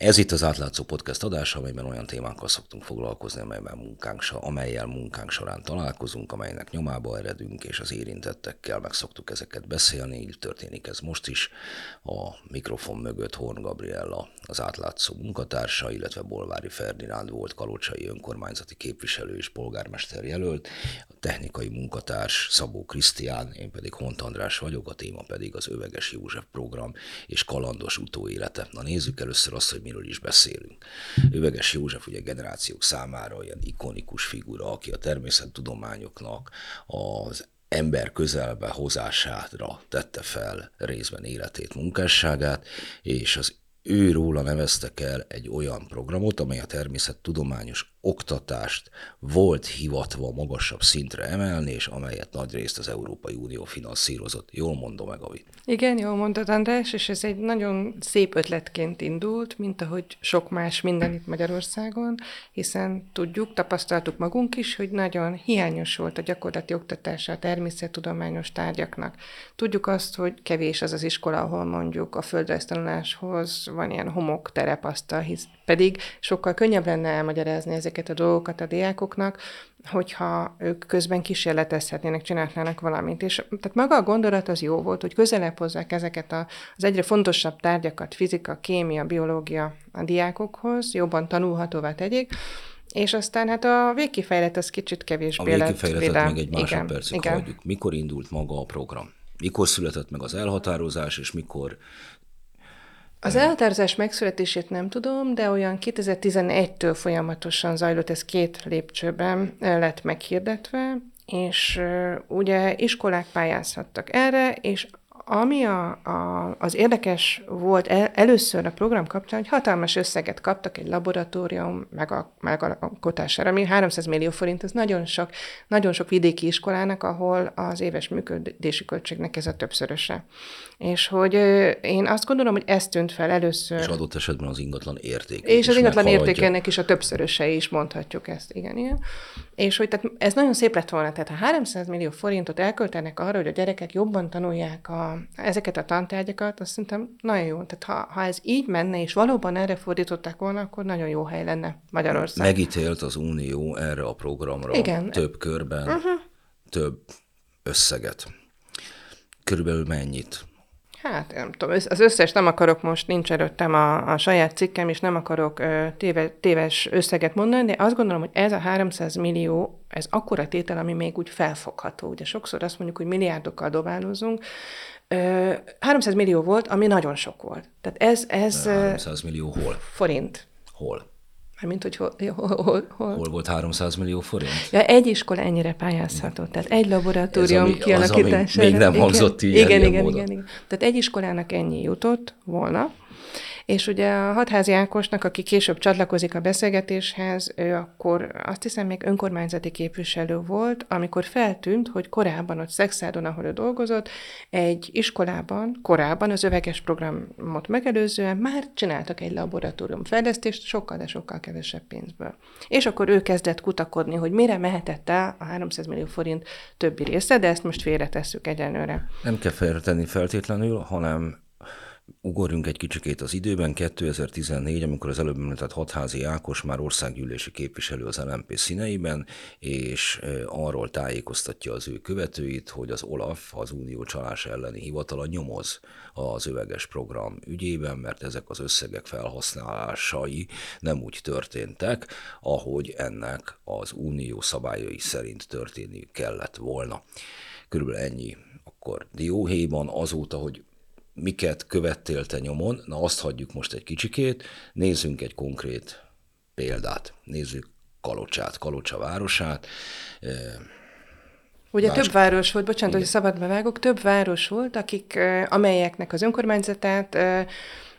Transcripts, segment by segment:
Ez itt az átlátszó podcast adása, amelyben olyan témákkal szoktunk foglalkozni, amelyben munkánk, amelyel munkánk során találkozunk, amelynek nyomába eredünk, és az érintettekkel meg szoktuk ezeket beszélni. Így történik ez most is. A mikrofon mögött Horn Gabriella, az átlátszó munkatársa, illetve Bolvári Ferdinánd volt kalocsai önkormányzati képviselő és polgármester jelölt, a technikai munkatárs Szabó Krisztián, én pedig Hont András vagyok, a téma pedig az Öveges József program és kalandos utóélete. Na nézzük először azt, hogy miről is beszélünk. Üveges József ugye generációk számára olyan ikonikus figura, aki a természettudományoknak az ember közelbe hozására tette fel részben életét, munkásságát, és az ő róla neveztek el egy olyan programot, amely a természettudományos oktatást volt hivatva magasabb szintre emelni, és amelyet nagyrészt az Európai Unió finanszírozott. Jól mondom meg? Igen, jól mondod, András, és ez egy nagyon szép ötletként indult, mint ahogy sok más minden itt Magyarországon, hiszen tudjuk, tapasztaltuk magunk is, hogy nagyon hiányos volt a gyakorlati oktatása a természettudományos tárgyaknak. Tudjuk azt, hogy kevés az az iskola, ahol mondjuk a földrajztanuláshoz van ilyen homok terepasztal, hisz pedig sokkal könnyebb lenne elmagyarázni ezeket a dolgokat a diákoknak, hogyha ők közben kísérletezhetnének, csinálnának valamit. És tehát maga a gondolat az jó volt, hogy közelebb hozzák ezeket a, az egyre fontosabb tárgyakat, fizika, kémia, biológia a diákokhoz, jobban tanulhatóvá tegyék, és aztán hát a végkifejlet az kicsit kevésbé lett. A végkifejletet még egy másodpercig igen, hagyjuk. Mikor indult maga a program? Mikor született meg az elhatározás, és mikor az elhatározás megszületését nem tudom, de olyan 2011-től folyamatosan zajlott, ez két lépcsőben lett meghirdetve, és ugye iskolák pályázhattak erre, és ami a, a, az érdekes volt el, először a program kapcsán, hogy hatalmas összeget kaptak egy laboratórium megalkotására, ami 300 millió forint, ez nagyon sok, nagyon sok vidéki iskolának, ahol az éves működési költségnek ez a többszöröse. És hogy én azt gondolom, hogy ez tűnt fel először. És adott esetben az ingatlan érték. És az ingatlan értékének is a többszöröse is mondhatjuk ezt, igen, igen. És hogy tehát ez nagyon szép lett volna, tehát ha 300 millió forintot elköltenek arra, hogy a gyerekek jobban tanulják a, ezeket a tantárgyakat, azt szerintem nagyon jó. Tehát ha, ha ez így menne, és valóban erre fordították volna, akkor nagyon jó hely lenne Magyarország. Megítélt az Unió erre a programra Igen. több körben, uh-huh. több összeget. Körülbelül mennyit? Hát nem tudom, az összes nem akarok most, nincs előttem a, a saját cikkem, és nem akarok téve, téves összeget mondani, de azt gondolom, hogy ez a 300 millió, ez akkora tétel, ami még úgy felfogható. Ugye sokszor azt mondjuk, hogy milliárdokkal dobálózunk, 300 millió volt, ami nagyon sok volt. Tehát ez... ez 300 millió hol? Forint. Hol? Mármint, hogy hol, hol, hol, hol. volt 300 millió forint? Ja, egy iskola ennyire pályázható, tehát egy laboratórium kialakítására. még nem hangzott igen, így igen, igen, igen, igen. Tehát egy iskolának ennyi jutott volna, és ugye a Hatházi Ákosnak, aki később csatlakozik a beszélgetéshez, ő akkor azt hiszem még önkormányzati képviselő volt, amikor feltűnt, hogy korábban ott Szexádon, ahol ő dolgozott, egy iskolában, korábban az öveges programot megelőzően már csináltak egy laboratórium fejlesztést, sokkal, de sokkal kevesebb pénzből. És akkor ő kezdett kutakodni, hogy mire mehetett el a 300 millió forint többi része, de ezt most félretesszük egyenlőre. Nem kell félretenni feltétlenül, hanem Ugorjunk egy kicsikét az időben, 2014, amikor az előbb említett Hatházi Ákos már országgyűlési képviselő az LMP színeiben, és arról tájékoztatja az ő követőit, hogy az OLAF, az Unió csalás elleni hivatala nyomoz az öveges program ügyében, mert ezek az összegek felhasználásai nem úgy történtek, ahogy ennek az unió szabályai szerint történni kellett volna. Körülbelül ennyi akkor dióhéjban azóta, hogy miket követtél te nyomon, na azt hagyjuk most egy kicsikét, nézzünk egy konkrét példát. Nézzük Kalocsát, Kalocsa városát. Ugye Más... több város volt, bocsánat, Igen. hogy szabad bevágok, több város volt, akik, amelyeknek az önkormányzatát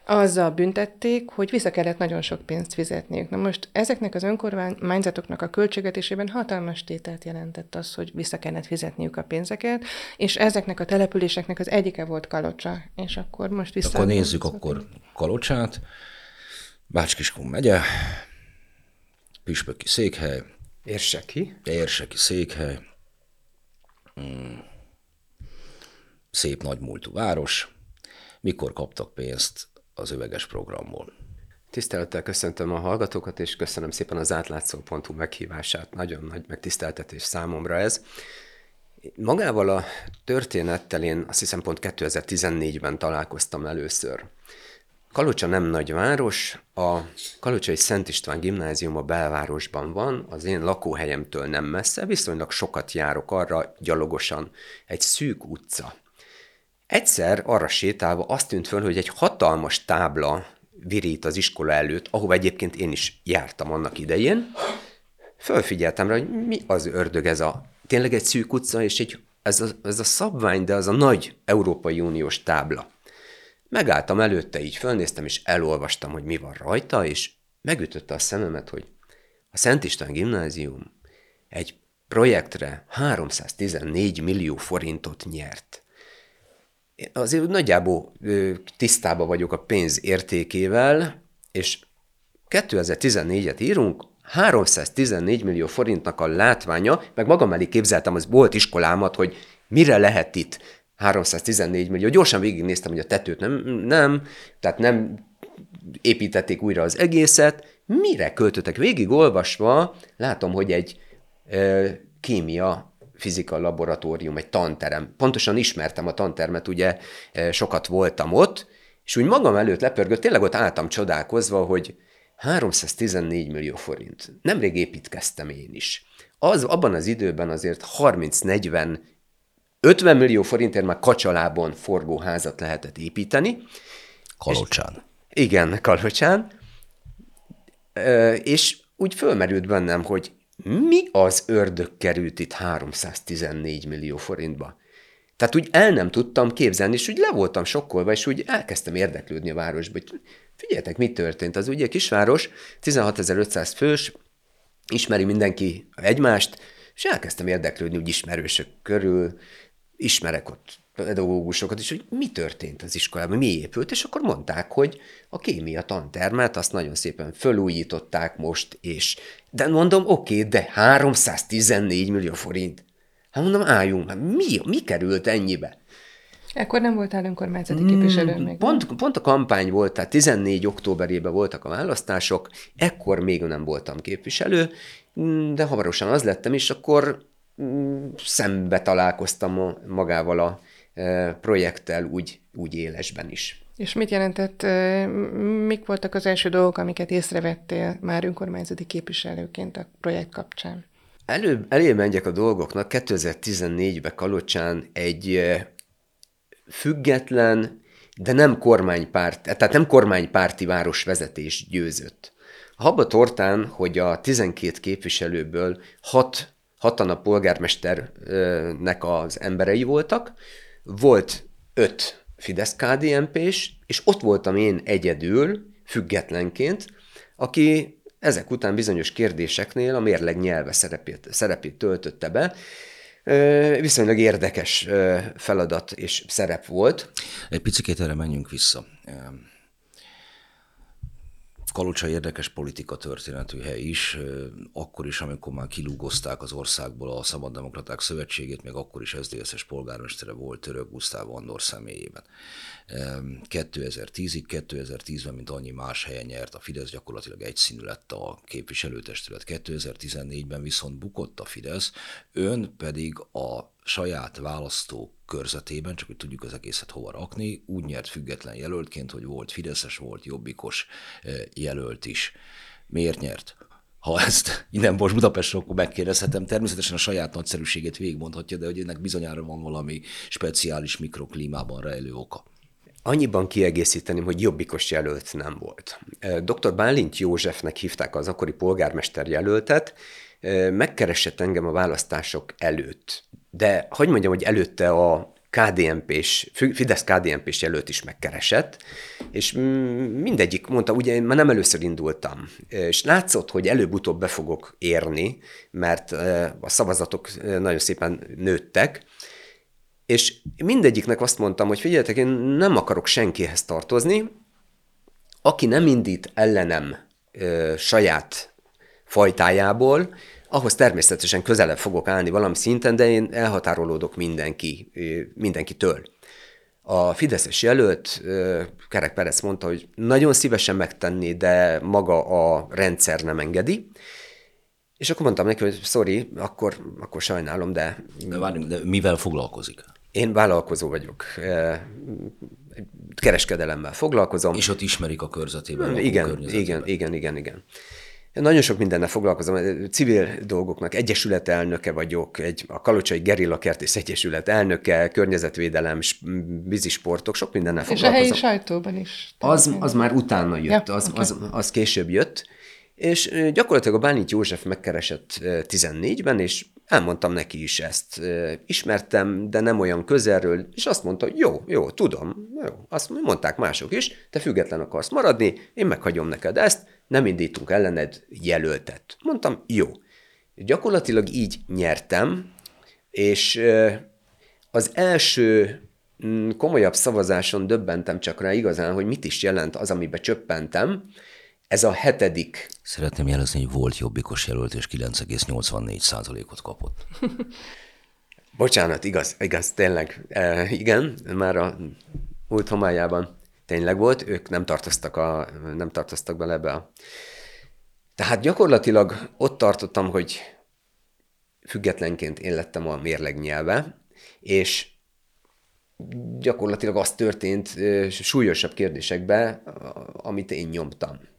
azzal büntették, hogy vissza kellett nagyon sok pénzt fizetniük. Na most ezeknek az önkormányzatoknak a költségvetésében hatalmas tételt jelentett az, hogy vissza kellett fizetniük a pénzeket, és ezeknek a településeknek az egyike volt Kalocsa. És akkor most vissza... Akkor nézzük akkor Kalocsát, Bácskiskun megye, Püspöki székhely, Érseki. Érseki székhely, mm. szép nagymúltú város, mikor kaptak pénzt az öveges programból. Tisztelettel köszöntöm a hallgatókat, és köszönöm szépen az átlátszó.hu meghívását. Nagyon nagy megtiszteltetés számomra ez. Magával a történettel én azt hiszem pont 2014-ben találkoztam először. Kalocsa nem nagy város, a Kalocsai Szent István gimnázium a belvárosban van, az én lakóhelyemtől nem messze, viszonylag sokat járok arra gyalogosan, egy szűk utca. Egyszer arra sétálva azt tűnt föl, hogy egy hatalmas tábla virít az iskola előtt, ahova egyébként én is jártam annak idején. Fölfigyeltem rá, hogy mi az ördög ez a tényleg egy szűk utca, és egy, ez, a, ez a szabvány, de az a nagy Európai Uniós tábla. Megálltam előtte, így fölnéztem, és elolvastam, hogy mi van rajta, és megütötte a szememet, hogy a Szent István gimnázium egy projektre 314 millió forintot nyert. Azért nagyjából tisztában vagyok a pénz értékével, és 2014-et írunk, 314 millió forintnak a látványa, meg magam elé képzeltem az volt iskolámat, hogy mire lehet itt 314 millió. Gyorsan végignéztem, hogy a tetőt nem, nem, tehát nem építették újra az egészet. Mire költöttek? Végig olvasva látom, hogy egy ö, kémia fizika laboratórium, egy tanterem. Pontosan ismertem a tantermet, ugye sokat voltam ott, és úgy magam előtt lepörgött, tényleg ott álltam csodálkozva, hogy 314 millió forint. Nemrég építkeztem én is. Az, abban az időben azért 30-40 50 millió forintért már kacsalában forgó házat lehetett építeni. Kalocsán. És, igen, Kalocsán. E, és úgy fölmerült bennem, hogy mi az ördög került itt 314 millió forintba? Tehát úgy el nem tudtam képzelni, és úgy le voltam sokkolva, és úgy elkezdtem érdeklődni a városba, hogy figyeljetek, mi történt. Az ugye kisváros, 16.500 fős, ismeri mindenki egymást, és elkezdtem érdeklődni úgy ismerősök körül, ismerek ott pedagógusokat is, hogy mi történt az iskolában, mi épült, és akkor mondták, hogy a kémia tantermet azt nagyon szépen fölújították most, és de mondom, oké, okay, de 314 millió forint. Hát mondom, álljunk, hát mi, mi került ennyibe? Ekkor nem voltál önkormányzati képviselő mm, még. Pont, pont a kampány volt, tehát 14 októberében voltak a választások, ekkor még nem voltam képviselő, de hamarosan az lettem, és akkor mm, szembe találkoztam magával a projekttel úgy, úgy élesben is. És mit jelentett, e, mik voltak az első dolgok, amiket észrevettél már önkormányzati képviselőként a projekt kapcsán? Elő, elé menjek a dolgoknak. 2014-ben Kalocsán egy e, független, de nem kormánypárt, tehát nem kormánypárti városvezetés győzött. A haba tortán, hogy a 12 képviselőből 6 hatan a polgármesternek az emberei voltak, volt 5 fidesz kdnp és ott voltam én egyedül, függetlenként, aki ezek után bizonyos kérdéseknél a mérleg nyelve szerepét, szerepét töltötte be, viszonylag érdekes feladat és szerep volt. Egy picit erre menjünk vissza. Kalocsa érdekes politika történetű hely is, akkor is, amikor már kilúgozták az országból a Szabaddemokraták Szövetségét, még akkor is SZDSZ-es polgármestere volt Török Gusztáv Andor személyében. 2010-ig, 2010-ben, mint annyi más helyen nyert, a Fidesz gyakorlatilag egyszínű lett a képviselőtestület. 2014-ben viszont bukott a Fidesz, ön pedig a saját választó körzetében, csak hogy tudjuk az egészet hova rakni, úgy nyert független jelöltként, hogy volt Fideszes, volt Jobbikos eh, jelölt is. Miért nyert? ha ezt innen most Budapestről akkor megkérdezhetem, természetesen a saját nagyszerűségét végigmondhatja, de hogy ennek bizonyára van valami speciális mikroklímában rejlő oka. Annyiban kiegészíteném, hogy jobbikos jelölt nem volt. Dr. Bálint Józsefnek hívták az akkori polgármester jelöltet, megkeresett engem a választások előtt. De hogy mondjam, hogy előtte a KDNP-s, Fidesz KDNP-s jelölt is megkeresett, és mindegyik mondta, ugye én már nem először indultam, és látszott, hogy előbb-utóbb be fogok érni, mert a szavazatok nagyon szépen nőttek, és mindegyiknek azt mondtam, hogy figyeljetek, én nem akarok senkihez tartozni, aki nem indít ellenem ö, saját fajtájából, ahhoz természetesen közelebb fogok állni valami szinten, de én elhatárolódok mindenki, mindenkitől. A Fideszes jelölt, Kerek Perez mondta, hogy nagyon szívesen megtenni, de maga a rendszer nem engedi. És akkor mondtam neki, hogy sorry, akkor, akkor sajnálom, de... De, várjunk, de mivel foglalkozik? Én vállalkozó vagyok. Kereskedelemmel foglalkozom. És ott ismerik a körzetében? Igen, igen, igen, igen, igen. Nagyon sok mindennel foglalkozom, civil dolgoknak, egyesület elnöke vagyok, egy, a Kalocsai Gerilla Kertész Egyesület elnöke, környezetvédelem, vízisportok, sok mindennel foglalkozom. És a helyi sajtóban is. Az, az már utána jött, ja, az, okay. az, az később jött, és gyakorlatilag a Bánit József megkeresett 14-ben, és elmondtam neki is ezt. Ismertem, de nem olyan közelről, és azt mondta, jó, jó, tudom, jó. Azt mondták mások is, te független akarsz maradni, én meghagyom neked ezt, nem indítunk ellened jelöltet. Mondtam, jó. Gyakorlatilag így nyertem, és az első komolyabb szavazáson döbbentem csak rá igazán, hogy mit is jelent az, amibe csöppentem, ez a hetedik. Szeretném jelezni, hogy volt jobbikos jelölt, és 9,84 százalékot kapott. Bocsánat, igaz, igaz, tényleg. E, igen, már a múlt homályában tényleg volt, ők nem tartoztak, a, nem tartoztak bele ebbe a... Tehát gyakorlatilag ott tartottam, hogy függetlenként én lettem a mérleg nyelve, és gyakorlatilag az történt súlyosabb kérdésekbe, amit én nyomtam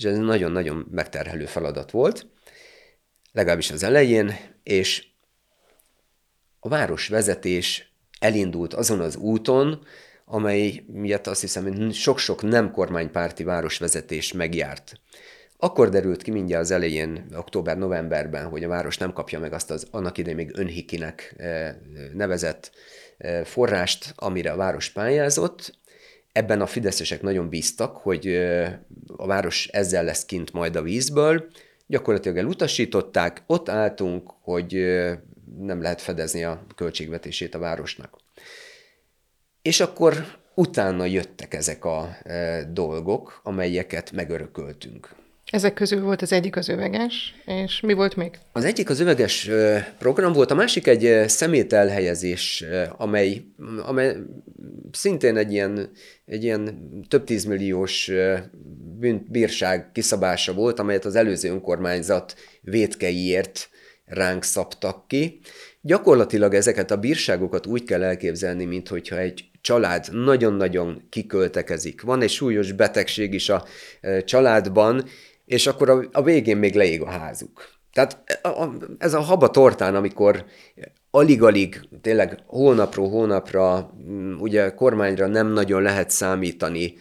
és ez nagyon-nagyon megterhelő feladat volt, legalábbis az elején, és a városvezetés elindult azon az úton, amely miatt azt hiszem, hogy sok-sok nem kormánypárti városvezetés megjárt. Akkor derült ki mindjárt az elején, október-novemberben, hogy a város nem kapja meg azt az annak idején még önhikinek eh, nevezett eh, forrást, amire a város pályázott, Ebben a fideszesek nagyon bíztak, hogy a város ezzel lesz kint majd a vízből. Gyakorlatilag elutasították, ott álltunk, hogy nem lehet fedezni a költségvetését a városnak. És akkor utána jöttek ezek a dolgok, amelyeket megörököltünk. Ezek közül volt az egyik az öveges, és mi volt még? Az egyik az öveges program volt, a másik egy szemételhelyezés, amely, amely szintén egy ilyen, egy ilyen több tízmilliós bírság kiszabása volt, amelyet az előző önkormányzat vétkeiért ránk szabtak ki. Gyakorlatilag ezeket a bírságokat úgy kell elképzelni, mintha egy család nagyon-nagyon kiköltekezik. Van egy súlyos betegség is a családban, és akkor a, a végén még leég a házuk. Tehát ez a haba tortán, amikor alig-alig, tényleg hónapról hónapra, mm, ugye kormányra nem nagyon lehet számítani,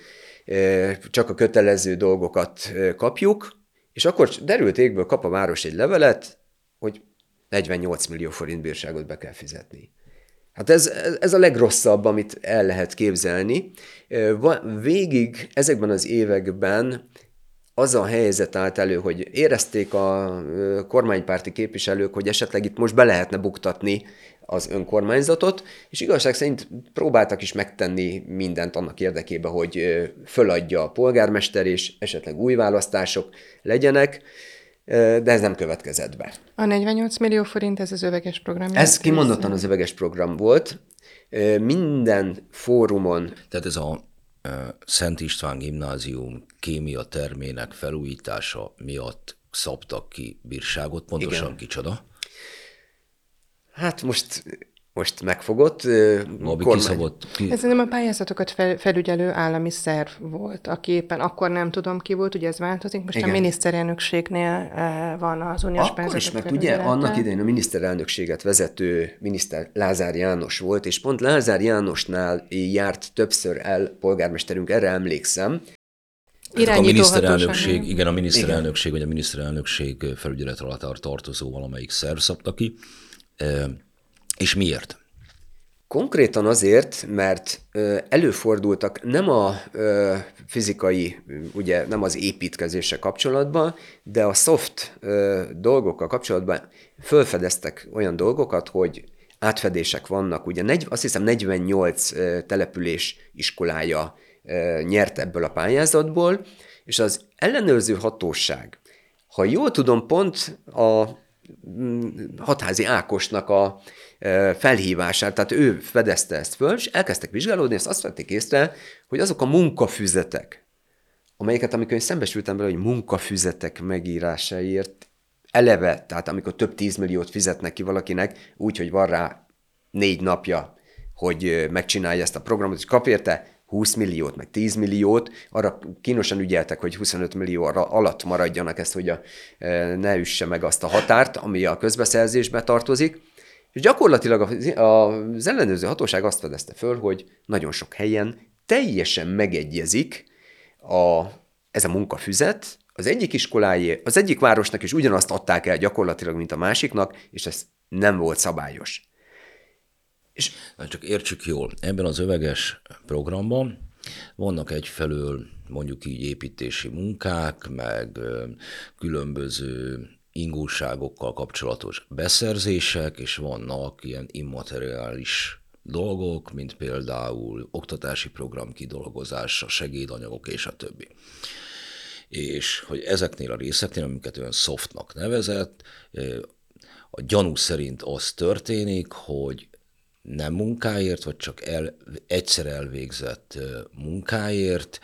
csak a kötelező dolgokat kapjuk, és akkor derült égből kap a város egy levelet, hogy 48 millió forint bírságot be kell fizetni. Hát ez, ez a legrosszabb, amit el lehet képzelni. Végig ezekben az években az a helyzet állt elő, hogy érezték a kormánypárti képviselők, hogy esetleg itt most be lehetne buktatni az önkormányzatot, és igazság szerint próbáltak is megtenni mindent annak érdekében, hogy föladja a polgármester, és esetleg új választások legyenek, de ez nem következett be. A 48 millió forint, ez az öveges program? Ez kimondottan az öveges program volt. Minden fórumon... Tehát ez a Szent István gimnázium kémia termének felújítása miatt szabtak ki bírságot, pontosan Igen. kicsoda? Hát most most megfogott. Abi kormány... kiszabott. Ki... Ez nem a pályázatokat fel, felügyelő állami szerv volt, aki éppen akkor nem tudom ki volt, ugye ez változik, most Igen. a miniszterelnökségnél van az uniós Akkor is, mert ugye annak idején a miniszterelnökséget vezető miniszter Lázár János volt, és pont Lázár Jánosnál járt többször el polgármesterünk, erre emlékszem, a miniszterelnökség, igen, a miniszterelnökség, igen. vagy a miniszterelnökség felügyelet alatt tartozó valamelyik szerv szabta ki. És miért? Konkrétan azért, mert előfordultak nem a fizikai, ugye nem az építkezése kapcsolatban, de a soft dolgokkal kapcsolatban fölfedeztek olyan dolgokat, hogy átfedések vannak. Ugye negy, azt hiszem 48 település iskolája nyert ebből a pályázatból, és az ellenőrző hatóság, ha jól tudom, pont a mm, hatházi Ákosnak a felhívását, tehát ő fedezte ezt föl, és elkezdtek vizsgálódni, és azt vették észre, hogy azok a munkafüzetek, amelyeket amikor én szembesültem vele, hogy munkafüzetek megírásáért eleve, tehát amikor több tízmilliót fizetnek ki valakinek, úgy, hogy van rá négy napja, hogy megcsinálja ezt a programot, és kap érte 20 milliót, meg 10 milliót, arra kínosan ügyeltek, hogy 25 millió alatt maradjanak ezt, hogy a, ne üsse meg azt a határt, ami a közbeszerzésbe tartozik. És gyakorlatilag az ellenőrző hatóság azt fedezte föl, hogy nagyon sok helyen teljesen megegyezik a, ez a munkafüzet, az egyik iskolájé, az egyik városnak is ugyanazt adták el gyakorlatilag, mint a másiknak, és ez nem volt szabályos. És... Csak értsük jól, ebben az öveges programban vannak egyfelől mondjuk így építési munkák, meg különböző ingúságokkal kapcsolatos beszerzések, és vannak ilyen immateriális dolgok, mint például oktatási program kidolgozása, segédanyagok és a többi. És hogy ezeknél a részeknél, amiket olyan softnak nevezett, a gyanú szerint az történik, hogy nem munkáért, vagy csak el, egyszer elvégzett munkáért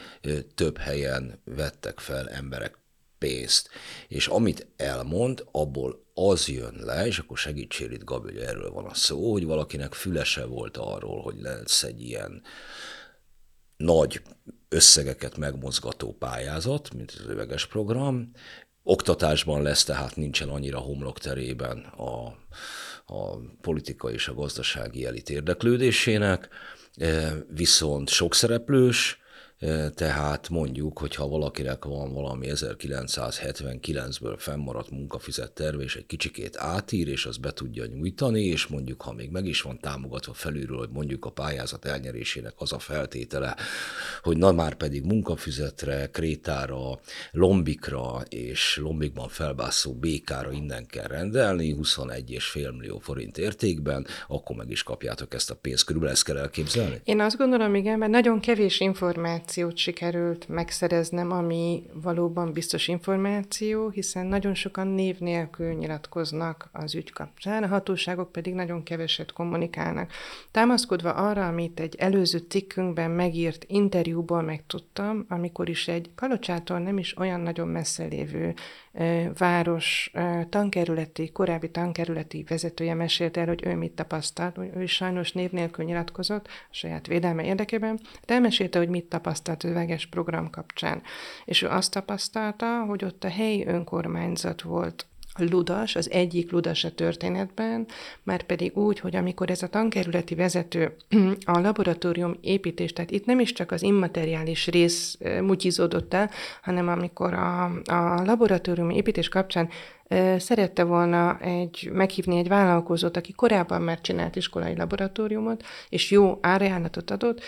több helyen vettek fel emberek pénzt. És amit elmond, abból az jön le, és akkor segítsél itt Gabi, hogy erről van a szó, hogy valakinek fülese volt arról, hogy lesz egy ilyen nagy összegeket megmozgató pályázat, mint az öveges program. Oktatásban lesz, tehát nincsen annyira homlokterében a, a politika és a gazdasági elit érdeklődésének, viszont szereplős, tehát mondjuk, hogyha valakinek van valami 1979-ből fennmaradt munkafizet terve, és egy kicsikét átír, és az be tudja nyújtani, és mondjuk, ha még meg is van támogatva felülről, hogy mondjuk a pályázat elnyerésének az a feltétele, hogy na már pedig munkafizetre, krétára, lombikra és lombikban felbászó békára innen kell rendelni, 21,5 millió forint értékben, akkor meg is kapjátok ezt a pénzt. Körülbelül ezt kell elképzelni? Én azt gondolom, igen, mert nagyon kevés információ információt sikerült megszereznem, ami valóban biztos információ, hiszen nagyon sokan név nélkül nyilatkoznak az ügy kapcsán, a hatóságok pedig nagyon keveset kommunikálnak. Támaszkodva arra, amit egy előző cikkünkben megírt interjúból megtudtam, amikor is egy Kalocsától nem is olyan nagyon messze lévő város tankerületi, korábbi tankerületi vezetője mesélte el, hogy ő mit tapasztalt, ő is sajnos név nélkül nyilatkozott a saját védelme érdekében, de elmesélte, hogy mit tapasztalt a veges program kapcsán. És ő azt tapasztalta, hogy ott a helyi önkormányzat volt ludas, az egyik ludas a történetben, már pedig úgy, hogy amikor ez a tankerületi vezető a laboratórium építés, tehát itt nem is csak az immateriális rész mutyizódott el, hanem amikor a, a laboratórium építés kapcsán szerette volna egy, meghívni egy vállalkozót, aki korábban már csinált iskolai laboratóriumot, és jó árajánlatot adott,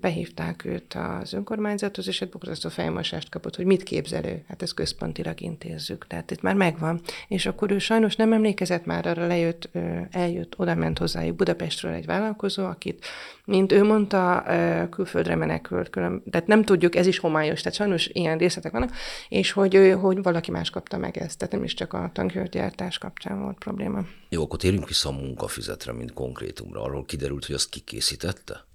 Behívták őt az önkormányzathoz, és egy borzasztó fejmosást kapott, hogy mit képzel ő. Hát ezt központilag intézzük, tehát itt már megvan. És akkor ő sajnos nem emlékezett már arra, lejött, eljött, oda ment hozzájuk Budapestről egy vállalkozó, akit, mint ő mondta, külföldre menekült, külön, tehát nem tudjuk, ez is homályos, tehát sajnos ilyen részletek vannak, és hogy, hogy valaki más kapta meg ezt, tehát nem is csak a tankgyártás kapcsán volt probléma. Jó, akkor térjünk vissza a munkafizetre, mint konkrétumra. Arról kiderült, hogy azt kikészítette?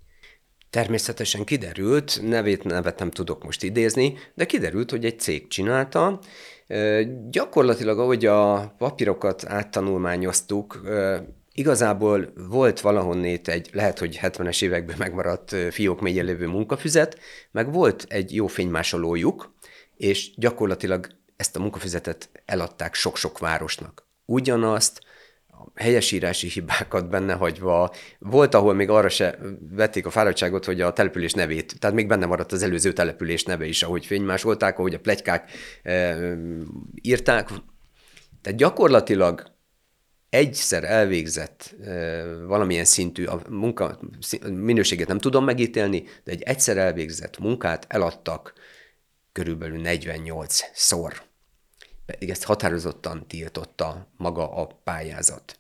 Természetesen kiderült, nevét nevet nem tudok most idézni, de kiderült, hogy egy cég csinálta. Gyakorlatilag, ahogy a papírokat áttanulmányoztuk, igazából volt valahonnét egy, lehet, hogy 70-es években megmaradt fiók mélyen lévő munkafüzet, meg volt egy jó fénymásolójuk, és gyakorlatilag ezt a munkafüzetet eladták sok-sok városnak. Ugyanazt helyesírási hibákat benne hagyva. Volt, ahol még arra se vették a fáradtságot, hogy a település nevét, tehát még benne maradt az előző település neve is, ahogy fénymásolták, ahogy a plegykák e, írták. Tehát gyakorlatilag egyszer elvégzett e, valamilyen szintű, a munka minőségét nem tudom megítélni, de egy egyszer elvégzett munkát eladtak körülbelül 48 szor pedig ezt határozottan tiltotta maga a pályázat.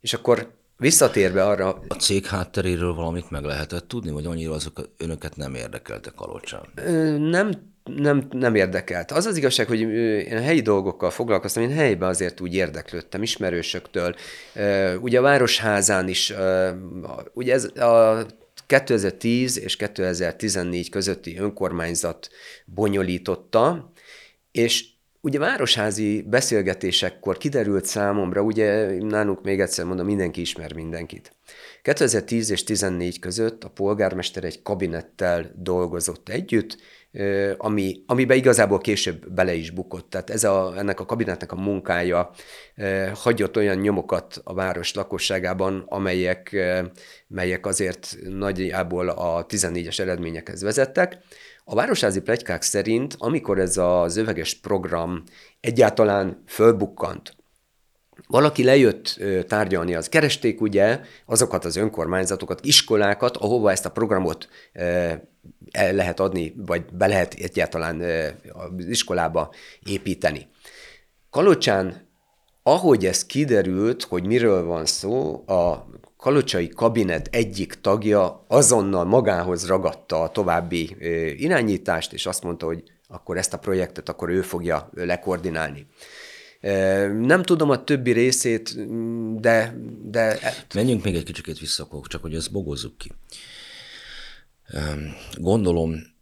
És akkor visszatérve arra... A cég hátteréről valamit meg lehetett tudni, vagy annyira azok önöket nem érdekeltek Kalocsán? Nem nem, nem érdekelt. Az az igazság, hogy én helyi dolgokkal foglalkoztam, én helyben azért úgy érdeklődtem ismerősöktől. Ugye a Városházán is, ugye ez a 2010 és 2014 közötti önkormányzat bonyolította, és ugye városházi beszélgetésekkor kiderült számomra, ugye nálunk még egyszer mondom, mindenki ismer mindenkit. 2010 és 14 között a polgármester egy kabinettel dolgozott együtt, ami, amiben igazából később bele is bukott. Tehát ez a, ennek a kabinetnek a munkája hagyott olyan nyomokat a város lakosságában, amelyek, melyek azért nagyjából a 14-es eredményekhez vezettek. A városházi plegykák szerint, amikor ez az öveges program egyáltalán fölbukkant, valaki lejött tárgyalni, az keresték ugye azokat az önkormányzatokat, iskolákat, ahova ezt a programot el lehet adni, vagy be lehet egyáltalán az iskolába építeni. Kalocsán, ahogy ez kiderült, hogy miről van szó, a kalocsai kabinet egyik tagja azonnal magához ragadta a további irányítást, és azt mondta, hogy akkor ezt a projektet akkor ő fogja lekoordinálni. Nem tudom a többi részét, de... de... Menjünk még egy kicsit vissza, csak hogy ezt bogozzuk ki. Gondolom,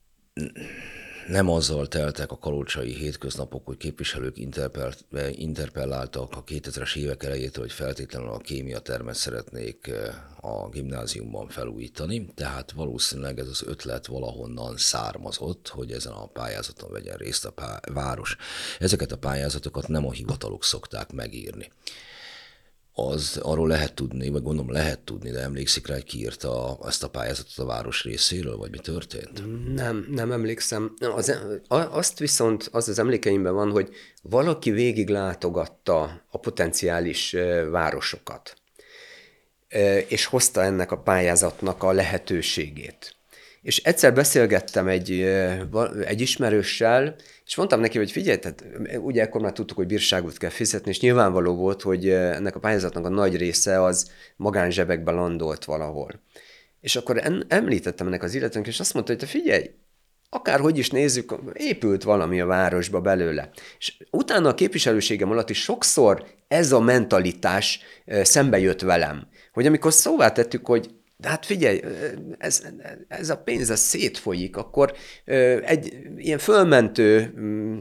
nem azzal teltek a kalocsai hétköznapok, hogy képviselők interpelláltak a 2000-es évek elejétől, hogy feltétlenül a kémia termet szeretnék eh, a gimnáziumban felújítani, tehát valószínűleg ez az ötlet valahonnan származott, hogy ezen a pályázaton vegyen részt a pá- város. Ezeket a pályázatokat nem a hivatalok szokták megírni az arról lehet tudni, vagy gondolom lehet tudni, de emlékszik rá, hogy kiírta ezt a pályázatot a város részéről, vagy mi történt? Nem, nem emlékszem. Az, azt viszont, az az emlékeimben van, hogy valaki végig látogatta a potenciális városokat, és hozta ennek a pályázatnak a lehetőségét. És egyszer beszélgettem egy, egy ismerőssel, és mondtam neki, hogy figyelj, tehát ugye akkor már tudtuk, hogy bírságot kell fizetni, és nyilvánvaló volt, hogy ennek a pályázatnak a nagy része az magánzsebekbe landolt valahol. És akkor említettem ennek az illetőnek, és azt mondta, hogy te figyelj, akárhogy is nézzük, épült valami a városba belőle. És utána a képviselőségem alatt is sokszor ez a mentalitás szembe jött velem, hogy amikor szóvá tettük, hogy de hát figyelj, ez, ez a pénz ez szétfolyik, akkor egy ilyen fölmentő mm,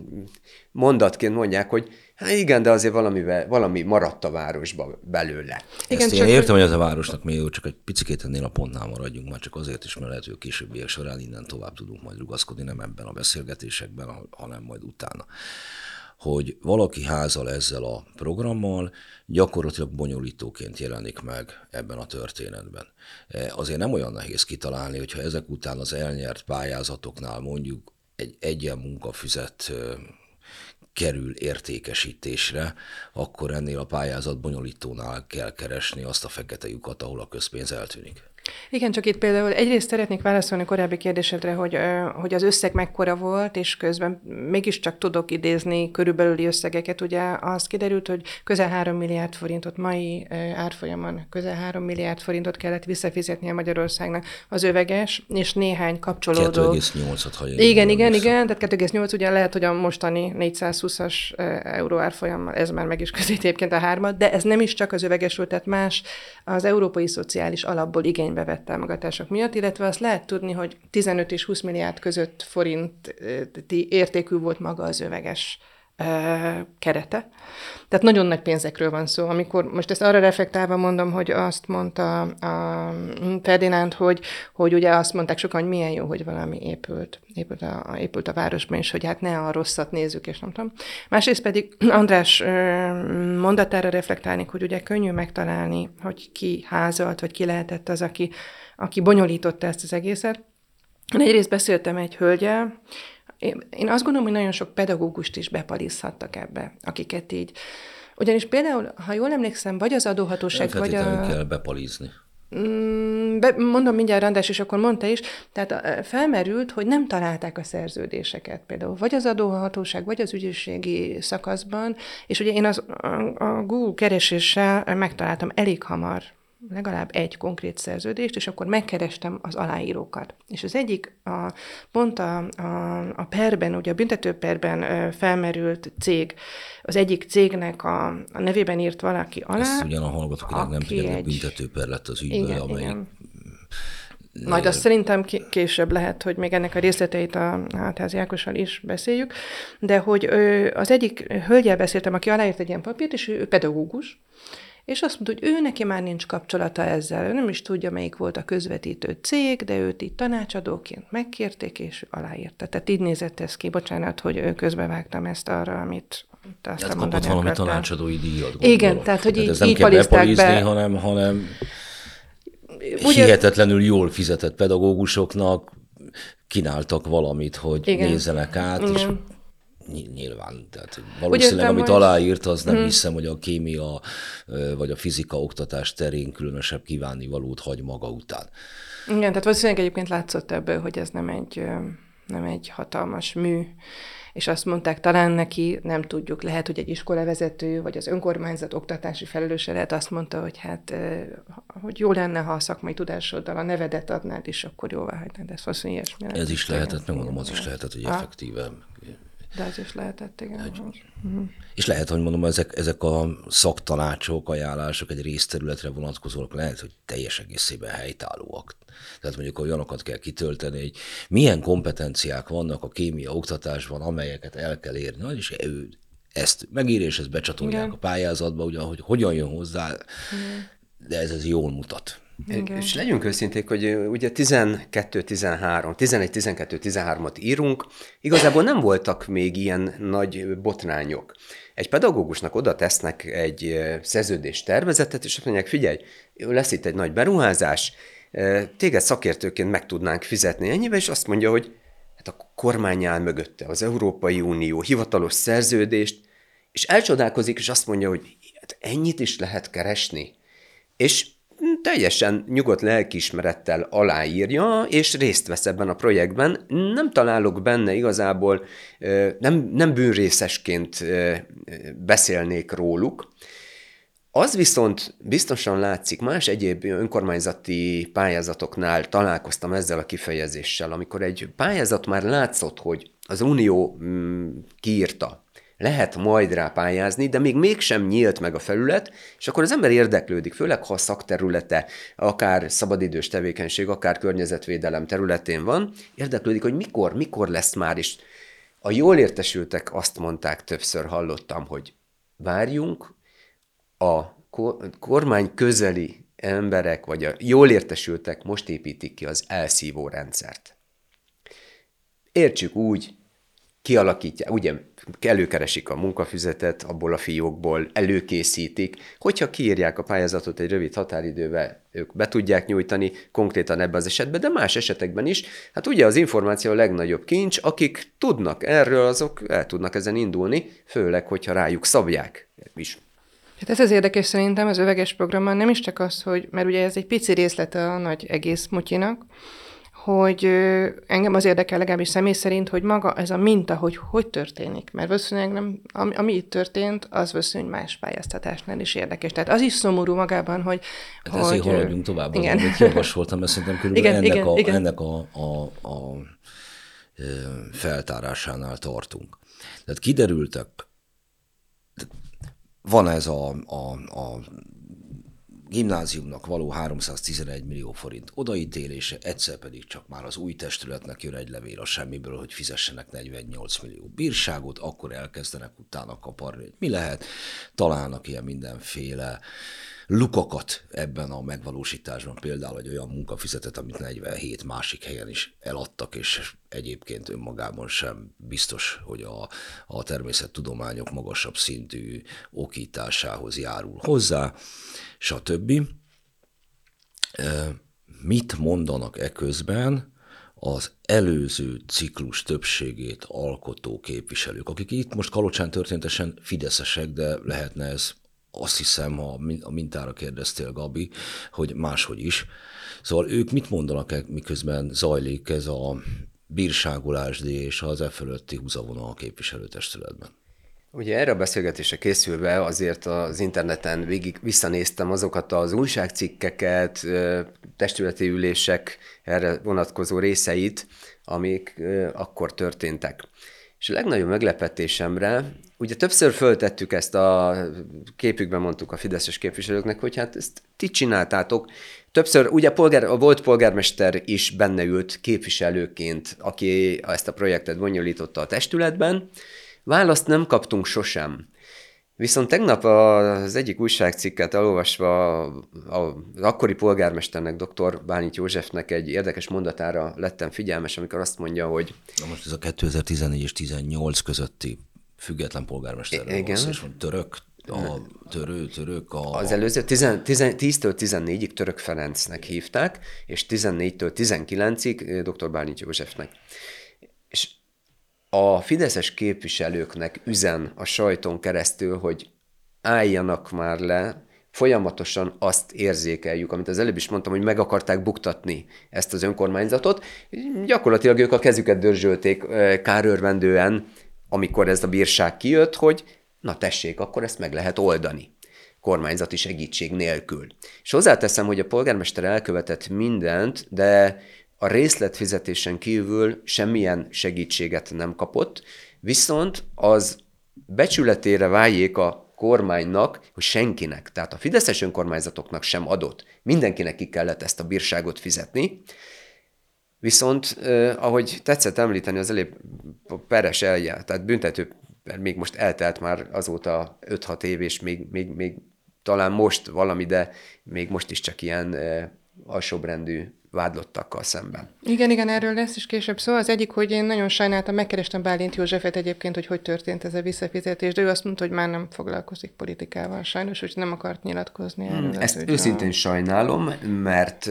mondatként mondják, hogy hát igen, de azért valami, valami maradt a városba belőle. Igen, Ezt én értem, hogy ez a városnak még csak egy picit ennél a pontnál maradjunk, már csak azért is, mert lehet, hogy a későbbiek során innen tovább tudunk majd rugaszkodni, nem ebben a beszélgetésekben, hanem majd utána hogy valaki házal ezzel a programmal, gyakorlatilag bonyolítóként jelenik meg ebben a történetben. E, azért nem olyan nehéz kitalálni, hogyha ezek után az elnyert pályázatoknál mondjuk egy egyen munkafüzet kerül értékesítésre, akkor ennél a pályázat bonyolítónál kell keresni azt a fekete lyukat, ahol a közpénz eltűnik. Igen, csak itt például egyrészt szeretnék válaszolni korábbi kérdésedre, hogy, hogy az összeg mekkora volt, és közben mégiscsak tudok idézni körülbelüli összegeket. Ugye azt kiderült, hogy közel 3 milliárd forintot mai árfolyamon, közel 3 milliárd forintot kellett visszafizetni a Magyarországnak az öveges, és néhány kapcsolódó... 2,8-at, ha Igen, igen, vissza. igen, tehát 2,8 ugye lehet, hogy a mostani 420-as euró árfolyammal ez már meg is egyébként a hármat, de ez nem is csak az övegesről, tehát más az európai szociális alapból igénybe vett támogatások miatt, illetve azt lehet tudni, hogy 15 és 20 milliárd között forinti értékű volt maga az öveges kerete. Tehát nagyon nagy pénzekről van szó. Amikor most ezt arra reflektálva mondom, hogy azt mondta a Ferdinánd, hogy, hogy ugye azt mondták sokan, hogy milyen jó, hogy valami épült, épült a, épült a városban, és hogy hát ne a rosszat nézzük, és nem tudom. Másrészt pedig András mondatára reflektálni, hogy ugye könnyű megtalálni, hogy ki házalt, vagy ki lehetett az, aki, aki bonyolította ezt az egészet. Egyrészt beszéltem egy hölgyel, én azt gondolom, hogy nagyon sok pedagógust is bepalizhattak ebbe, akiket így. Ugyanis például, ha jól emlékszem, vagy az adóhatóság, vagy a... kell bepalizni. Mm, be, mondom mindjárt Randás, és akkor mondta is, tehát felmerült, hogy nem találták a szerződéseket például, vagy az adóhatóság, vagy az ügyészségi szakaszban, és ugye én az, a, a Google kereséssel megtaláltam elég hamar legalább egy konkrét szerződést, és akkor megkerestem az aláírókat. És az egyik, a, pont a, a, a perben, ugye a büntetőperben felmerült cég, az egyik cégnek a, a nevében írt valaki alá. Ezt ugyan a hallgatók nem tudják, egy... büntetőper lett az ügyből, igen, amely igen. Majd azt szerintem később lehet, hogy még ennek a részleteit a Hátházi Ákossal is beszéljük, de hogy az egyik hölgyel beszéltem, aki aláírt egy ilyen papírt, és ő pedagógus, és azt mondta, hogy ő neki már nincs kapcsolata ezzel, ő nem is tudja, melyik volt a közvetítő cég, de őt itt tanácsadóként megkérték, és ő aláírta. Tehát így nézett ez ki. Bocsánat, hogy közbevágtam ezt arra, amit azt hát kapott valami akartál. tanácsadói díjat. Gondolom. Igen, tehát hogy tehát így, ez nem így kell be. hanem, hanem Ugye... hihetetlenül jól fizetett pedagógusoknak kínáltak valamit, hogy Igen. nézzenek át, Igen. és nyilván, tehát valószínűleg amit hogy... aláírt, az nem hmm. hiszem, hogy a kémia vagy a fizika oktatás terén különösebb valót hagy maga után. Igen, tehát valószínűleg egyébként látszott ebből, hogy ez nem egy, nem egy hatalmas mű, és azt mondták, talán neki, nem tudjuk, lehet, hogy egy iskolavezető, vagy az önkormányzat oktatási felelőse lehet azt mondta, hogy hát, hogy jó lenne, ha a szakmai tudásoddal a nevedet adnád, és akkor jóvá hagynád ezt, valószínűleg ilyesmi. Ez is lehetett, nem mondom, az is lehetett, hogy effektíve de az is lehetett, igen. Egy, uh-huh. És lehet, hogy mondom, ezek, ezek a szaktanácsok, ajánlások egy részterületre vonatkozóak lehet, hogy teljes egészében helytállóak. Tehát mondjuk olyanokat kell kitölteni, hogy milyen kompetenciák vannak a kémia oktatásban, amelyeket el kell érni, és ő ezt megírja, és ezt becsatolják Igen. a pályázatba, ugye, hogy hogyan jön hozzá, Igen. de ez, ez jól mutat. Igen. És legyünk őszinték, hogy ugye 12-13, 11-12-13-at írunk, igazából nem voltak még ilyen nagy botrányok. Egy pedagógusnak oda tesznek egy szerződés tervezetet, és azt mondják, figyelj, lesz itt egy nagy beruházás, téged szakértőként meg tudnánk fizetni ennyibe, és azt mondja, hogy hát a kormány áll mögötte, az Európai Unió hivatalos szerződést, és elcsodálkozik, és azt mondja, hogy hát ennyit is lehet keresni. És teljesen nyugodt lelkiismerettel aláírja, és részt vesz ebben a projektben. Nem találok benne igazából, nem, nem bűnrészesként beszélnék róluk. Az viszont biztosan látszik, más egyéb önkormányzati pályázatoknál találkoztam ezzel a kifejezéssel, amikor egy pályázat már látszott, hogy az Unió mm, kiírta, lehet majd rá pályázni, de még mégsem nyílt meg a felület, és akkor az ember érdeklődik, főleg ha a szakterülete, akár szabadidős tevékenység, akár környezetvédelem területén van, érdeklődik, hogy mikor, mikor lesz már is. A jól értesültek azt mondták, többször hallottam, hogy várjunk, a kormány közeli emberek, vagy a jól értesültek most építik ki az elszívó rendszert. Értsük úgy, kialakítják, ugye előkeresik a munkafüzetet abból a fiókból, előkészítik, hogyha kiírják a pályázatot egy rövid határidővel, ők be tudják nyújtani, konkrétan ebben az esetben, de más esetekben is. Hát ugye az információ a legnagyobb kincs, akik tudnak erről, azok el tudnak ezen indulni, főleg, hogyha rájuk szabják is. Hát ez az érdekes szerintem az öveges programban nem is csak az, hogy, mert ugye ez egy pici részlete a nagy egész mutyinak, hogy engem az érdekel legalábbis személy szerint, hogy maga ez a minta, hogy hogy történik. Mert valószínűleg nem, ami, ami itt történt, az valószínűleg más pályáztatásnál is érdekes. Tehát az is szomorú magában, hogy... Hát ezért hogy, haladjunk tovább, igen. amit javasoltam, mert szerintem körülbelül igen, ennek, igen, a, igen. ennek a, a, a feltárásánál tartunk. Tehát kiderültek, van ez a, a, a gimnáziumnak való 311 millió forint odaítélése, egyszer pedig csak már az új testületnek jön egy levél a semmiből, hogy fizessenek 48 millió bírságot, akkor elkezdenek utána kaparni, hogy mi lehet, találnak ilyen mindenféle lukakat ebben a megvalósításban, például egy olyan munkafizetet, amit 47 másik helyen is eladtak, és egyébként önmagában sem biztos, hogy a, a természettudományok magasabb szintű okításához járul hozzá stb. Mit mondanak e közben az előző ciklus többségét alkotó képviselők, akik itt most Kalocsán történetesen fideszesek, de lehetne ez azt hiszem, ha a mintára kérdeztél, Gabi, hogy máshogy is. Szóval ők mit mondanak, -e, miközben zajlik ez a bírságolásdi és az e fölötti húzavona a képviselőtestületben? Ugye erre a beszélgetésre készülve azért az interneten végig visszanéztem azokat az újságcikkeket, testületi ülések erre vonatkozó részeit, amik akkor történtek. És a legnagyobb meglepetésemre, ugye többször föltettük ezt a képükben mondtuk a fideszes képviselőknek, hogy hát ezt ti csináltátok. Többször, ugye polgár, a volt polgármester is benne ült képviselőként, aki ezt a projektet bonyolította a testületben, Választ nem kaptunk sosem. Viszont tegnap az egyik újságcikket elolvasva az akkori polgármesternek, dr. Bálint Józsefnek egy érdekes mondatára lettem figyelmes, amikor azt mondja, hogy... Na most ez a 2014 és 18 közötti független polgármester. Igen. Van, és török, a törő, török a... Az előző 10-től 14-ig Török Ferencnek hívták, és 14-től 19-ig dr. Bálint Józsefnek. A fideszes képviselőknek üzen a sajton keresztül, hogy álljanak már le, folyamatosan azt érzékeljük, amit az előbb is mondtam, hogy meg akarták buktatni ezt az önkormányzatot. Gyakorlatilag ők a kezüket dörzsölték kárörvendően, amikor ez a bírság kijött, hogy na tessék, akkor ezt meg lehet oldani kormányzati segítség nélkül. És hozzáteszem, hogy a polgármester elkövetett mindent, de a részletfizetésen kívül semmilyen segítséget nem kapott, viszont az becsületére váljék a kormánynak, hogy senkinek, tehát a fideszes önkormányzatoknak sem adott. Mindenkinek ki kellett ezt a bírságot fizetni, Viszont, eh, ahogy tetszett említeni, az elég peres eljel, tehát büntető, még most eltelt már azóta 5-6 év, és még, még, még talán most valami, de még most is csak ilyen eh, alsóbrendű vádlottakkal szemben. Igen, igen, erről lesz is később szó. Az egyik, hogy én nagyon sajnáltam, megkerestem Bálint Józsefet egyébként, hogy hogy történt ez a visszafizetés, de ő azt mondta, hogy már nem foglalkozik politikával sajnos, hogy nem akart nyilatkozni erről. Hmm, ezt őszintén sajnálom, mert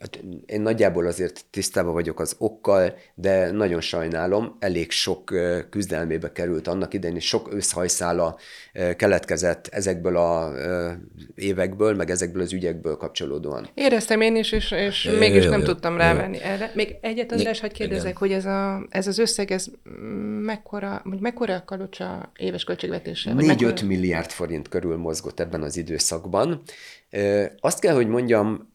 Hát én nagyjából azért tisztában vagyok az okkal, de nagyon sajnálom, elég sok küzdelmébe került annak idején, és sok összhajszála keletkezett ezekből a évekből, meg ezekből az ügyekből kapcsolódóan. Éreztem én is, és, és jö, mégis jö, nem jö, tudtam rávenni erre. Még egyet, András, hogy kérdezek, igen. hogy ez, a, ez az összeg, ez mekkora, mekkora a kalocsa éves költségvetése? 4-5 milliárd forint körül mozgott ebben az időszakban. Azt kell, hogy mondjam,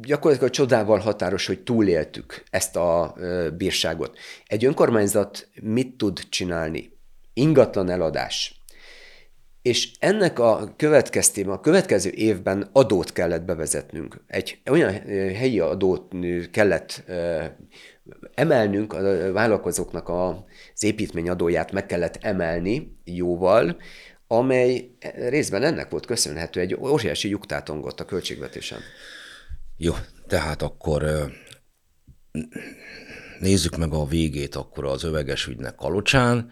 gyakorlatilag csodával határos, hogy túléltük ezt a bírságot. Egy önkormányzat mit tud csinálni? Ingatlan eladás. És ennek a következtében a következő évben adót kellett bevezetnünk. Egy olyan helyi adót kellett emelnünk, a vállalkozóknak az építmény adóját meg kellett emelni jóval, amely részben ennek volt köszönhető, egy óriási lyuktátongott a költségvetésen. Jó, tehát akkor nézzük meg a végét akkor az öveges ügynek Kalocsán,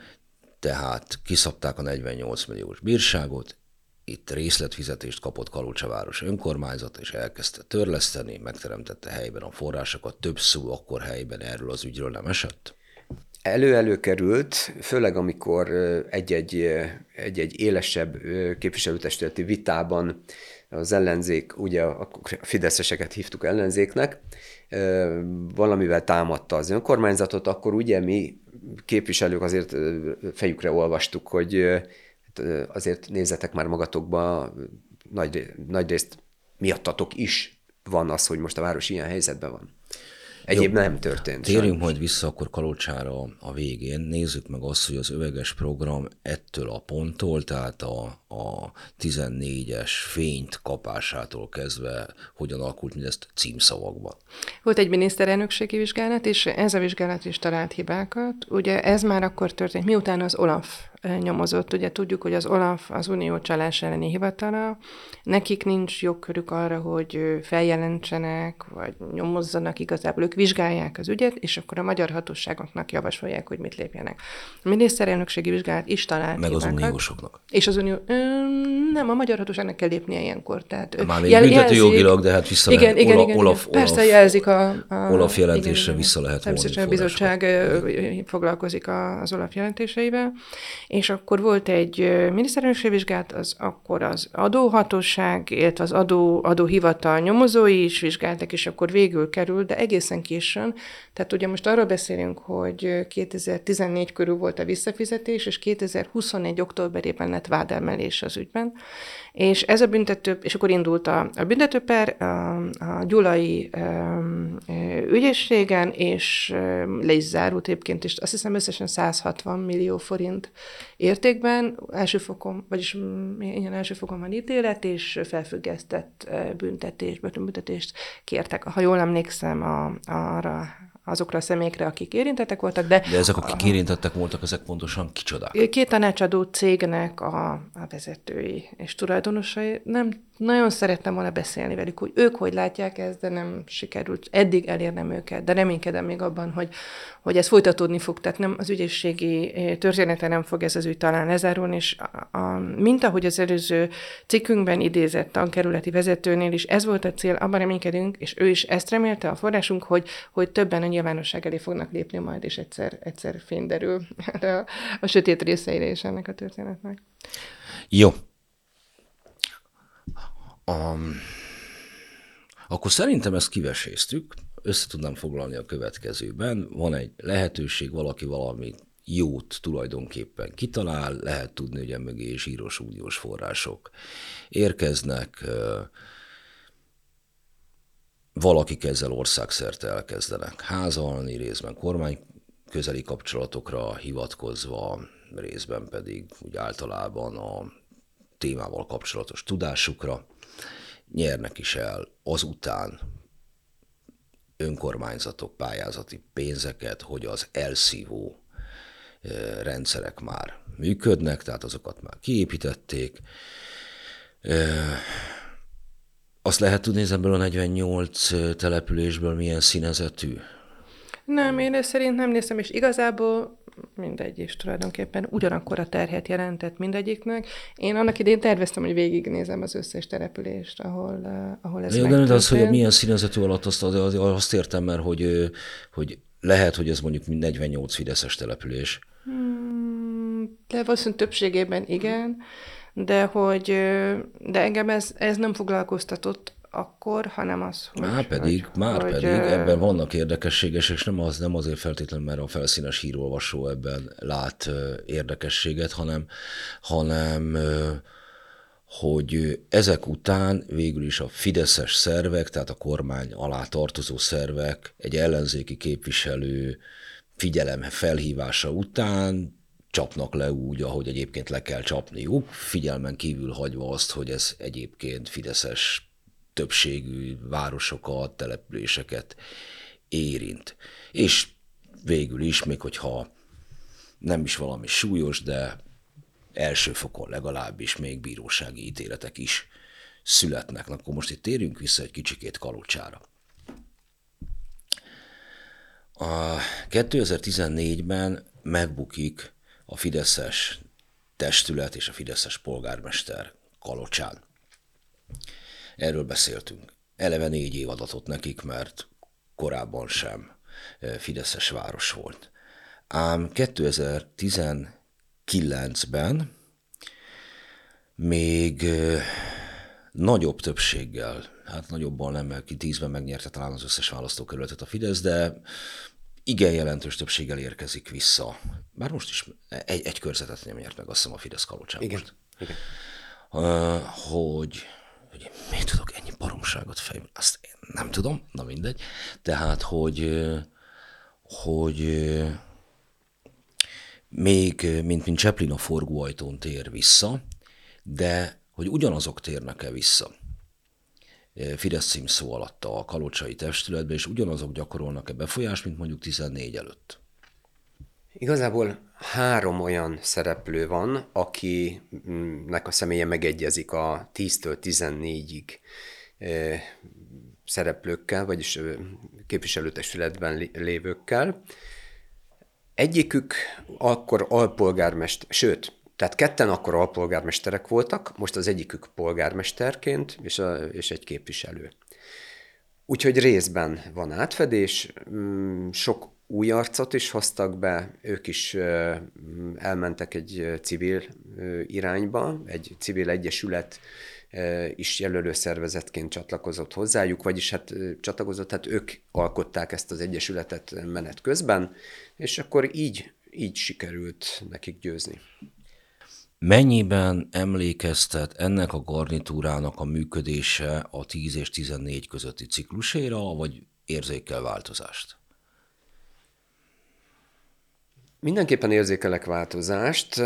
tehát kiszabták a 48 milliós bírságot, itt részletfizetést kapott Kalocsa önkormányzat, és elkezdte törleszteni, megteremtette helyben a forrásokat, több szó akkor helyben erről az ügyről nem esett? Elő-elő került, főleg amikor egy-egy, egy-egy élesebb képviselőtestületi vitában az ellenzék, ugye a fideszeseket hívtuk ellenzéknek, valamivel támadta az önkormányzatot, akkor ugye mi képviselők azért fejükre olvastuk, hogy hát, azért nézzetek már magatokba, nagy, nagy részt miattatok is van az, hogy most a város ilyen helyzetben van. Egyéb Jó, nem történt. Térjünk sajnos. majd vissza akkor Kalocsára a végén. Nézzük meg azt, hogy az öveges program ettől a ponttól, tehát a, a 14-es fényt kapásától kezdve hogyan alakult mindezt címszavakban. Volt egy miniszterelnökségi vizsgálat, és ez a vizsgálat is talált hibákat. Ugye ez már akkor történt, miután az Olaf nyomozott. Ugye tudjuk, hogy az OLAF az Unió csalás elleni hivatala, nekik nincs jogkörük arra, hogy feljelentsenek, vagy nyomozzanak igazából, ők vizsgálják az ügyet, és akkor a magyar hatóságoknak javasolják, hogy mit lépjenek. A miniszterelnökségi vizsgálat is talált Meg hibákat, az uniósoknak. És az unió... Nem, a magyar hatóságnak kell lépnie ilyenkor. Tehát Már még jel, büntető jogilag, de hát vissza igen, lehet. Igen, Ola, igen, Olaf, Persze Olaf, jelzik a... a Olaf jelentésre igen, vissza lehet vonni a bizottság foglalkozik az Olaf jelentéseivel és akkor volt egy miniszterelnökségi vizsgálat, az akkor az adóhatóság, illetve az adó, adóhivatal nyomozói is vizsgáltak, és akkor végül került, de egészen későn. Tehát ugye most arról beszélünk, hogy 2014 körül volt a visszafizetés, és 2021. októberében lett vádemelés az ügyben. És ez a büntető, és akkor indult a, a büntetőper a, a gyulai um, ügyészségen, és le is zárult egyébként, és azt hiszem összesen 160 millió forint értékben, első fokon, vagyis ilyen első fokon van ítélet, és felfüggesztett büntetés, börtönbüntetést kértek, ha jól emlékszem, a, arra azokra a személyekre, akik érintettek voltak. De, de ezek, akik a, érintettek voltak, ezek pontosan kicsodák? Két tanácsadó cégnek a, a vezetői és tulajdonosai nem nagyon szerettem volna beszélni velük, hogy ők hogy látják ezt, de nem sikerült eddig elérnem őket, de reménykedem még abban, hogy, hogy ez folytatódni fog, tehát nem az ügyészségi eh, története nem fog ez az ügy talán lezárulni, és a, a, mint ahogy az előző cikkünkben idézett tankerületi vezetőnél is, ez volt a cél, abban reménykedünk, és ő is ezt remélte a forrásunk, hogy, hogy többen a nyilvánosság elé fognak lépni majd, és egyszer, egyszer fényderül a, a sötét részeire is ennek a történetnek. Jó, Um, akkor szerintem ezt kiveséztük, össze tudnám foglalni a következőben. Van egy lehetőség, valaki valami jót tulajdonképpen kitalál, lehet tudni, hogy mögé zsíros uniós források érkeznek, valakik ezzel országszerte elkezdenek házalni, részben kormány közeli kapcsolatokra hivatkozva, részben pedig úgy általában a témával kapcsolatos tudásukra nyernek is el azután önkormányzatok pályázati pénzeket, hogy az elszívó rendszerek már működnek, tehát azokat már kiépítették. Azt lehet tudni, hogy ebből a 48 településből milyen színezetű? Nem, én ezt szerint nem néztem, és igazából mindegy is tulajdonképpen ugyanakkor a terhet jelentett mindegyiknek. Én annak idén terveztem, hogy végignézem az összes települést, ahol, uh, ahol ez Jó, de az, hogy milyen színezetű alatt azt, azt értem, mert hogy, hogy lehet, hogy ez mondjuk 48 fideszes település. Hmm, de valószínűleg többségében igen, de hogy de engem ez, ez nem foglalkoztatott akkor, hanem az, hogy... Már pedig, hogy, már hogy, pedig, ö... ebben vannak érdekességes, és nem, az, nem azért feltétlenül, mert a felszínes hírolvasó ebben lát érdekességet, hanem, hanem hogy ezek után végül is a fideszes szervek, tehát a kormány alá tartozó szervek egy ellenzéki képviselő figyelem felhívása után csapnak le úgy, ahogy egyébként le kell csapniuk, figyelmen kívül hagyva azt, hogy ez egyébként fideszes többségű városokat, településeket érint. És végül is, még hogyha nem is valami súlyos, de első fokon legalábbis még bírósági ítéletek is születnek. Na, akkor most itt térjünk vissza egy kicsikét Kalocsára. A 2014-ben megbukik a Fideszes testület és a Fideszes polgármester Kalocsán. Erről beszéltünk. Eleve négy év adatot nekik, mert korábban sem Fideszes város volt. Ám 2019-ben még nagyobb többséggel, hát nagyobban nem, mert ki tízben megnyerte talán az összes választókerületet a Fidesz, de igen jelentős többséggel érkezik vissza. Bár most is egy, egy körzetet nem nyert meg, azt hiszem a Fidesz Kalocsán igen, most. Igen. hogy hogy miért tudok ennyi baromságot fejben, azt én nem tudom, na mindegy. Tehát, hogy, hogy még, mint, mint Chaplin a forgóajtón tér vissza, de hogy ugyanazok térnek-e vissza. Fidesz címszó alatt a kalocsai testületbe, és ugyanazok gyakorolnak-e befolyást, mint mondjuk 14 előtt. Igazából három olyan szereplő van, akinek a személye megegyezik a 10-től 14-ig szereplőkkel, vagyis képviselőtestületben lévőkkel. Egyikük akkor alpolgármester, sőt, tehát ketten akkor alpolgármesterek voltak, most az egyikük polgármesterként, és, a, és egy képviselő. Úgyhogy részben van átfedés, sok új arcot is hoztak be, ők is elmentek egy civil irányba, egy civil egyesület is jelölő szervezetként csatlakozott hozzájuk, vagyis hát csatlakozott, hát ők alkották ezt az egyesületet menet közben, és akkor így, így sikerült nekik győzni. Mennyiben emlékeztet ennek a garnitúrának a működése a 10 és 14 közötti cikluséra, vagy érzékel változást? Mindenképpen érzékelek változást.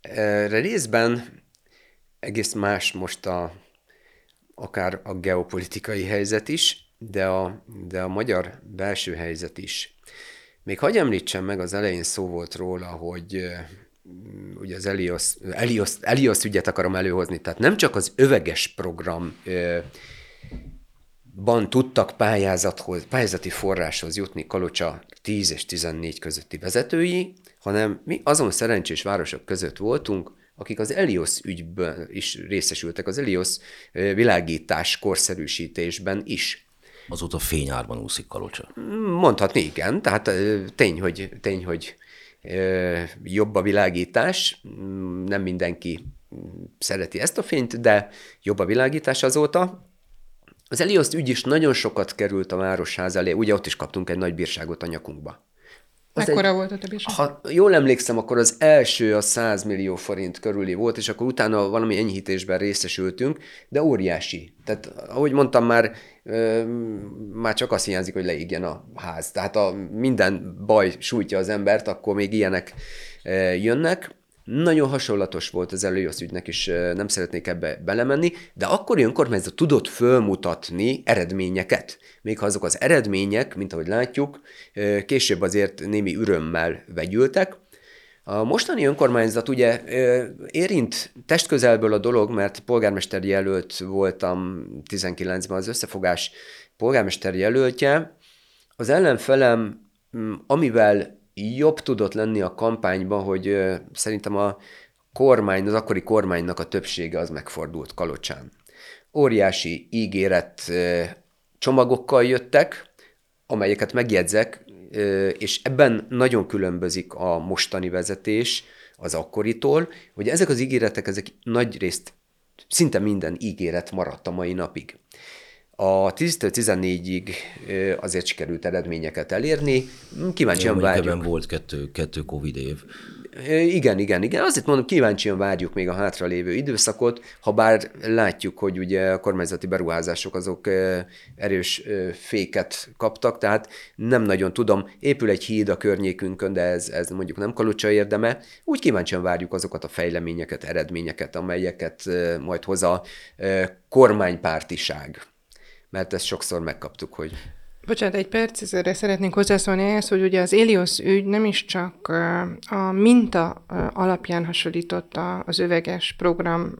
Erre részben egész más most a, akár a geopolitikai helyzet is, de a, de a magyar belső helyzet is. Még hagyj említsem meg, az elején szó volt róla, hogy ugye az Elios, Elios, Elios ügyet akarom előhozni, tehát nem csak az öveges program ban tudtak pályázathoz, pályázati forráshoz jutni Kalocsa 10 és 14 közötti vezetői, hanem mi azon szerencsés városok között voltunk, akik az Elios ügyben is részesültek, az Elios világítás korszerűsítésben is. Azóta fényárban úszik Kalocsa. Mondhatni igen, tehát tény, hogy, tény, hogy jobb a világítás, nem mindenki szereti ezt a fényt, de jobb a világítás azóta. Az Elioszt ügy is nagyon sokat került a városház elé, ugye ott is kaptunk egy nagy bírságot a nyakunkba. Az Mekkora egy, volt a többi Ha jól emlékszem, akkor az első a 100 millió forint körüli volt, és akkor utána valami enyhítésben részesültünk, de óriási. Tehát, ahogy mondtam már, már csak azt hiányzik, hogy leégjen a ház. Tehát a minden baj sújtja az embert, akkor még ilyenek jönnek. Nagyon hasonlatos volt az előjössz ügynek is, nem szeretnék ebbe belemenni, de akkor önkormányzat tudott fölmutatni eredményeket. Még ha azok az eredmények, mint ahogy látjuk, később azért némi örömmel vegyültek. A mostani önkormányzat ugye érint testközelből a dolog, mert polgármester jelölt voltam 19-ben az összefogás polgármester jelöltje. Az ellenfelem, amivel jobb tudott lenni a kampányban, hogy szerintem a kormány, az akkori kormánynak a többsége az megfordult Kalocsán. Óriási ígéret csomagokkal jöttek, amelyeket megjegyzek, és ebben nagyon különbözik a mostani vezetés az akkoritól, hogy ezek az ígéretek, ezek nagy részt, szinte minden ígéret maradt a mai napig. A 10-14-ig azért sikerült eredményeket elérni. Kíváncsian várjuk. volt kettő, kettő Covid év. Igen, igen, igen. Azért mondom, kíváncsian várjuk még a hátralévő időszakot, ha bár látjuk, hogy ugye a kormányzati beruházások azok erős féket kaptak, tehát nem nagyon tudom, épül egy híd a környékünkön, de ez, ez mondjuk nem kalocsa érdeme. Úgy kíváncsian várjuk azokat a fejleményeket, eredményeket, amelyeket majd hoz a kormánypártiság mert ezt sokszor megkaptuk, hogy Bocsánat, egy perc, erre szeretnénk hozzászólni ehhez, hogy ugye az Elios ügy nem is csak a minta alapján hasonlított az öveges program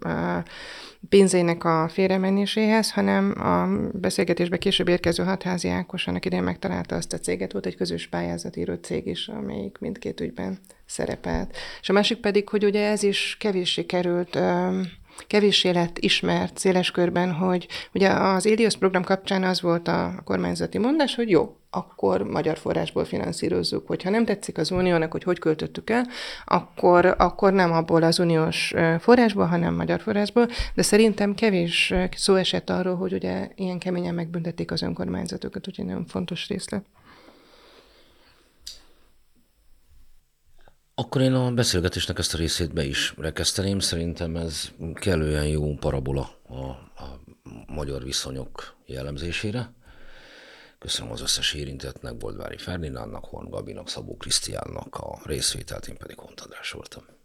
pénzének a félremenéséhez, hanem a beszélgetésbe később érkező hatházi Ákos annak idején megtalálta azt a céget, volt egy közös pályázatíró cég is, amelyik mindkét ügyben szerepelt. És a másik pedig, hogy ugye ez is kevéssé került kevéssé lett ismert széles körben, hogy ugye az Ilios program kapcsán az volt a kormányzati mondás, hogy jó, akkor magyar forrásból finanszírozzuk. Hogyha nem tetszik az uniónak, hogy hogy költöttük el, akkor, akkor nem abból az uniós forrásból, hanem magyar forrásból, de szerintem kevés szó esett arról, hogy ugye ilyen keményen megbüntették az önkormányzatokat, úgyhogy nagyon fontos részlet. Akkor én a beszélgetésnek ezt a részét be is rekeszteném. Szerintem ez kellően jó parabola a, a magyar viszonyok jellemzésére. Köszönöm az összes érintettnek, Boldvári Ferdinándnak, Horn Gabinak, Szabó Krisztiánnak a részvételt, én pedig Hont voltam.